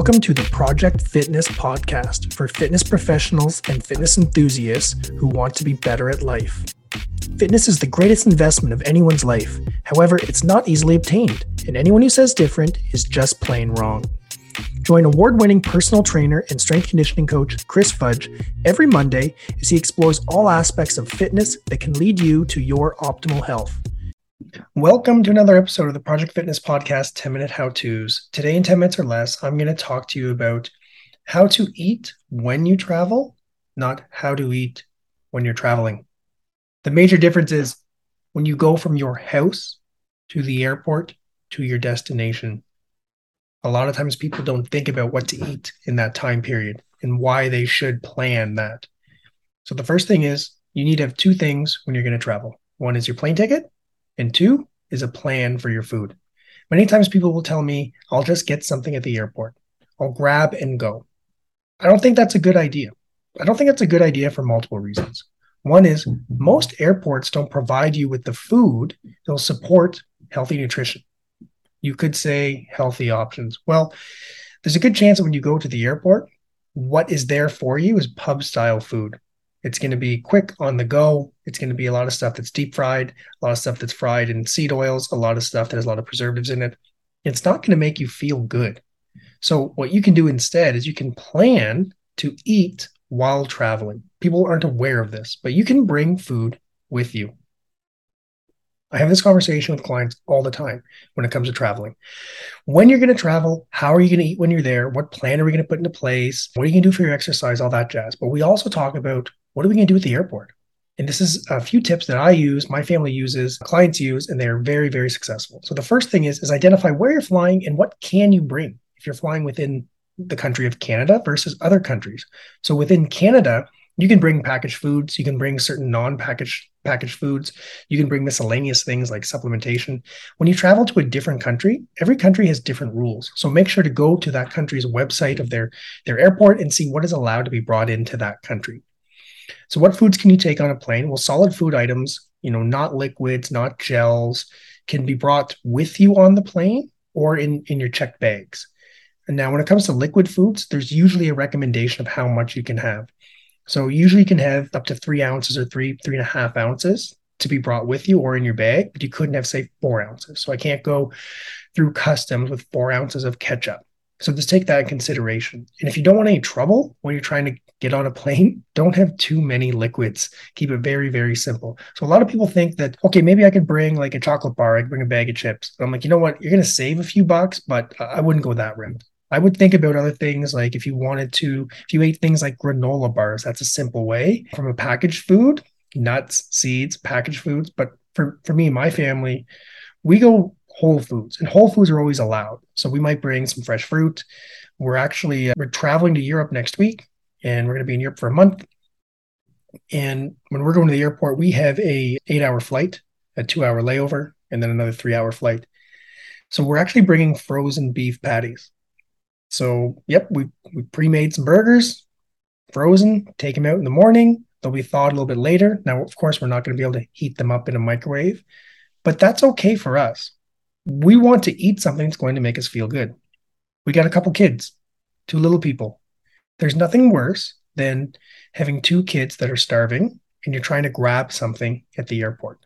Welcome to the Project Fitness podcast for fitness professionals and fitness enthusiasts who want to be better at life. Fitness is the greatest investment of anyone's life. However, it's not easily obtained, and anyone who says different is just plain wrong. Join award winning personal trainer and strength conditioning coach Chris Fudge every Monday as he explores all aspects of fitness that can lead you to your optimal health. Welcome to another episode of the Project Fitness Podcast 10 Minute How To's. Today, in 10 minutes or less, I'm going to talk to you about how to eat when you travel, not how to eat when you're traveling. The major difference is when you go from your house to the airport to your destination. A lot of times people don't think about what to eat in that time period and why they should plan that. So, the first thing is you need to have two things when you're going to travel one is your plane ticket and two is a plan for your food. Many times people will tell me, I'll just get something at the airport. I'll grab and go. I don't think that's a good idea. I don't think that's a good idea for multiple reasons. One is most airports don't provide you with the food that'll support healthy nutrition. You could say healthy options. Well, there's a good chance that when you go to the airport, what is there for you is pub style food. It's going to be quick on the go. It's going to be a lot of stuff that's deep fried, a lot of stuff that's fried in seed oils, a lot of stuff that has a lot of preservatives in it. It's not going to make you feel good. So, what you can do instead is you can plan to eat while traveling. People aren't aware of this, but you can bring food with you. I have this conversation with clients all the time when it comes to traveling. When you're going to travel, how are you going to eat when you're there? What plan are we going to put into place? What are you going to do for your exercise? All that jazz. But we also talk about what are we going to do at the airport? And this is a few tips that I use, my family uses, clients use, and they're very, very successful. So the first thing is, is identify where you're flying and what can you bring if you're flying within the country of Canada versus other countries. So within Canada, you can bring packaged foods, you can bring certain non-packaged packaged foods, you can bring miscellaneous things like supplementation. When you travel to a different country, every country has different rules. So make sure to go to that country's website of their their airport and see what is allowed to be brought into that country. So what foods can you take on a plane? Well, solid food items, you know, not liquids, not gels, can be brought with you on the plane or in, in your checked bags. And now when it comes to liquid foods, there's usually a recommendation of how much you can have. So usually you can have up to three ounces or three, three and a half ounces to be brought with you or in your bag, but you couldn't have, say, four ounces. So I can't go through customs with four ounces of ketchup. So just take that in consideration. And if you don't want any trouble when you're trying to get on a plane, don't have too many liquids. Keep it very, very simple. So a lot of people think that, okay, maybe I could bring like a chocolate bar, I could bring a bag of chips. I'm like, you know what? You're going to save a few bucks, but I wouldn't go that route. I would think about other things like if you wanted to, if you ate things like granola bars, that's a simple way from a packaged food, nuts, seeds, packaged foods. But for, for me, my family, we go whole foods and whole foods are always allowed. So we might bring some fresh fruit. We're actually, uh, we're traveling to Europe next week and we're going to be in Europe for a month. And when we're going to the airport, we have a eight hour flight, a two hour layover, and then another three hour flight. So we're actually bringing frozen beef patties. So yep, we we pre-made some burgers, frozen, take them out in the morning. They'll be thawed a little bit later. Now, of course, we're not going to be able to heat them up in a microwave, but that's okay for us. We want to eat something that's going to make us feel good. We got a couple kids, two little people. There's nothing worse than having two kids that are starving and you're trying to grab something at the airport.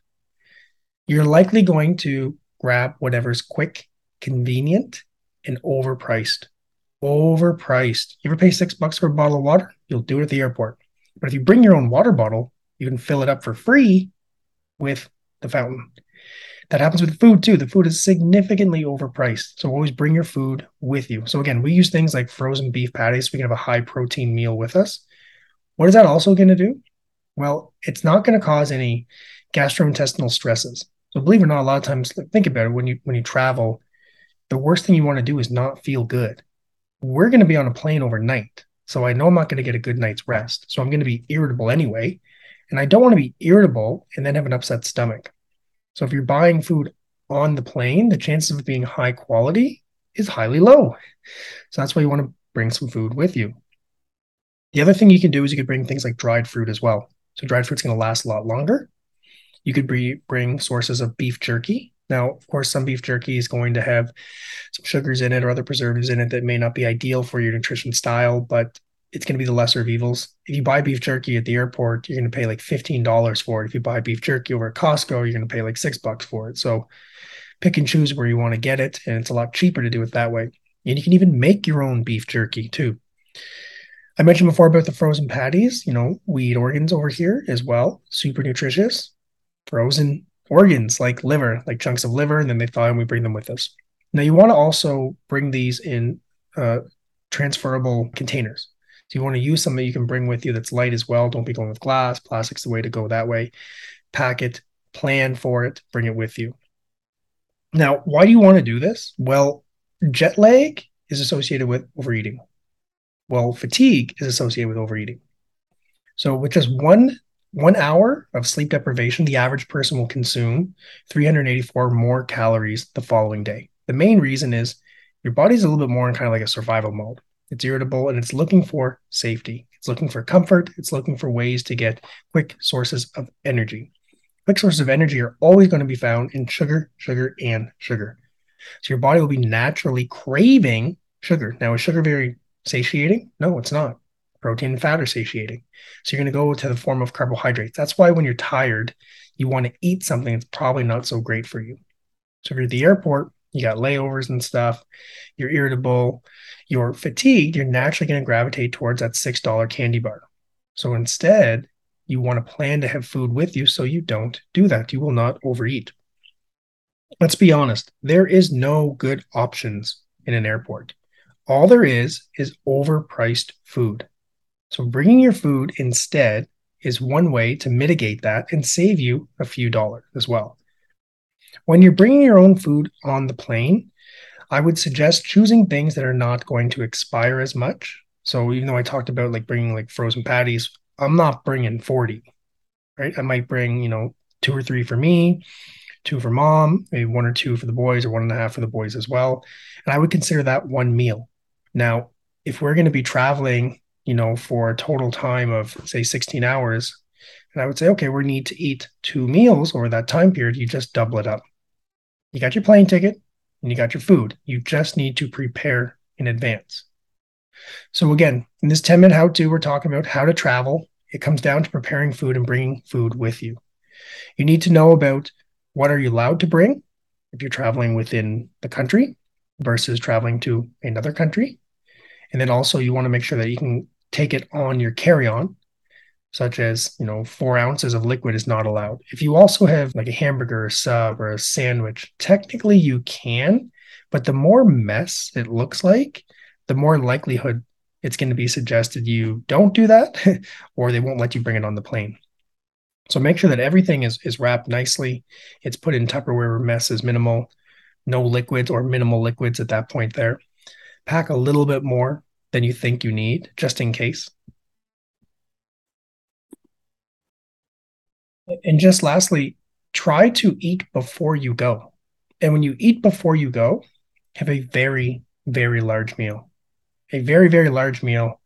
You're likely going to grab whatever's quick, convenient, and overpriced. Overpriced. You ever pay six bucks for a bottle of water? You'll do it at the airport. But if you bring your own water bottle, you can fill it up for free with the fountain. That happens with food too. The food is significantly overpriced. So always bring your food with you. So again, we use things like frozen beef patties so we can have a high protein meal with us. What is that also going to do? Well, it's not going to cause any gastrointestinal stresses. So believe it or not, a lot of times think about it when you when you travel, the worst thing you want to do is not feel good. We're going to be on a plane overnight. So I know I'm not going to get a good night's rest. So I'm going to be irritable anyway. And I don't want to be irritable and then have an upset stomach. So if you're buying food on the plane, the chances of it being high quality is highly low. So that's why you want to bring some food with you. The other thing you can do is you could bring things like dried fruit as well. So dried fruit's going to last a lot longer. You could bring sources of beef jerky. Now, of course, some beef jerky is going to have some sugars in it or other preservatives in it that may not be ideal for your nutrition style, but it's going to be the lesser of evils. If you buy beef jerky at the airport, you're going to pay like $15 for it. If you buy beef jerky over at Costco, you're going to pay like six bucks for it. So pick and choose where you want to get it. And it's a lot cheaper to do it that way. And you can even make your own beef jerky too. I mentioned before about the frozen patties. You know, we eat organs over here as well. Super nutritious. Frozen organs like liver, like chunks of liver, and then they thaw and we bring them with us. Now, you want to also bring these in uh, transferable containers. So you want to use something you can bring with you that's light as well. Don't be going with glass. Plastic's the way to go that way. Pack it, plan for it, bring it with you. Now, why do you want to do this? Well, jet lag is associated with overeating. Well, fatigue is associated with overeating. So, with just one one hour of sleep deprivation, the average person will consume 384 more calories the following day. The main reason is your body's a little bit more in kind of like a survival mode. It's irritable and it's looking for safety. It's looking for comfort. It's looking for ways to get quick sources of energy. Quick sources of energy are always going to be found in sugar, sugar, and sugar. So your body will be naturally craving sugar. Now, is sugar very satiating? No, it's not. Protein and fat are satiating. So you're going to go to the form of carbohydrates. That's why when you're tired, you want to eat something that's probably not so great for you. So if you're at the airport, you got layovers and stuff, you're irritable, you're fatigued, you're naturally going to gravitate towards that $6 candy bar. So instead, you want to plan to have food with you so you don't do that. You will not overeat. Let's be honest, there is no good options in an airport. All there is is overpriced food. So bringing your food instead is one way to mitigate that and save you a few dollars as well. When you're bringing your own food on the plane, I would suggest choosing things that are not going to expire as much. So even though I talked about like bringing like frozen patties, I'm not bringing 40, right? I might bring, you know, two or three for me, two for mom, maybe one or two for the boys or one and a half for the boys as well. And I would consider that one meal. Now, if we're going to be traveling, you know, for a total time of say 16 hours, and I would say, okay, we need to eat two meals over that time period, you just double it up. You got your plane ticket and you got your food. You just need to prepare in advance. So again, in this 10 minute how to, we're talking about how to travel. It comes down to preparing food and bringing food with you. You need to know about what are you allowed to bring if you're traveling within the country versus traveling to another country. And then also you want to make sure that you can take it on your carry-on, such as, you know, four ounces of liquid is not allowed. If you also have like a hamburger, a sub, or a sandwich, technically you can, but the more mess it looks like, the more likelihood it's going to be suggested you don't do that or they won't let you bring it on the plane. So make sure that everything is, is wrapped nicely. It's put in Tupperware where mess is minimal, no liquids or minimal liquids at that point there. Pack a little bit more than you think you need, just in case. And just lastly, try to eat before you go. And when you eat before you go, have a very, very large meal a very, very large meal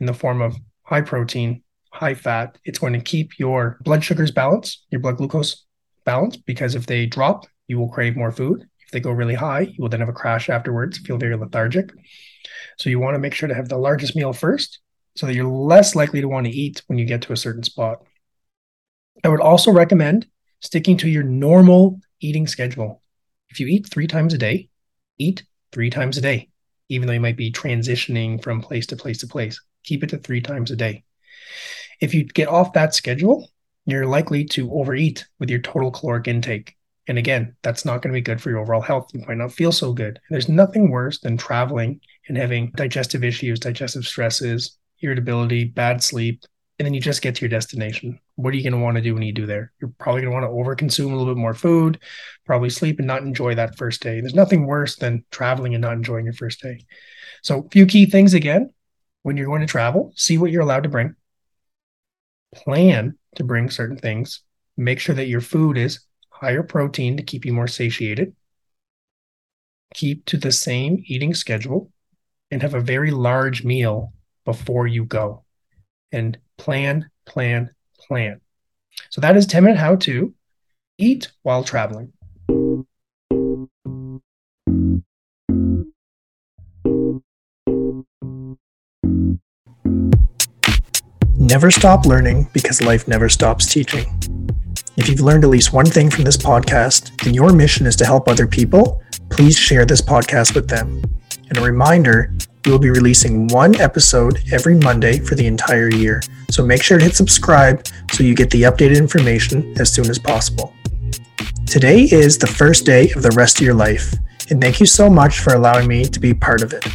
in the form of high protein, high fat. It's going to keep your blood sugars balanced, your blood glucose balanced, because if they drop, you will crave more food. If they go really high, you will then have a crash afterwards, feel very lethargic. So you want to make sure to have the largest meal first so that you're less likely to want to eat when you get to a certain spot. I would also recommend sticking to your normal eating schedule. If you eat three times a day, eat three times a day even though you might be transitioning from place to place to place. Keep it to three times a day. If you get off that schedule, you're likely to overeat with your total caloric intake. And again, that's not going to be good for your overall health. You might not feel so good. There's nothing worse than traveling and having digestive issues, digestive stresses, irritability, bad sleep, and then you just get to your destination. What are you going to want to do when you do there? You're probably going to want to overconsume a little bit more food, probably sleep and not enjoy that first day. There's nothing worse than traveling and not enjoying your first day. So, a few key things again when you're going to travel, see what you're allowed to bring, plan to bring certain things, make sure that your food is higher protein to keep you more satiated, keep to the same eating schedule, and have a very large meal before you go. And plan, plan, plan. So that is 10 minute how to eat while traveling. Never stop learning because life never stops teaching. If you've learned at least one thing from this podcast and your mission is to help other people, please share this podcast with them. And a reminder we will be releasing one episode every Monday for the entire year. So make sure to hit subscribe so you get the updated information as soon as possible. Today is the first day of the rest of your life, and thank you so much for allowing me to be part of it.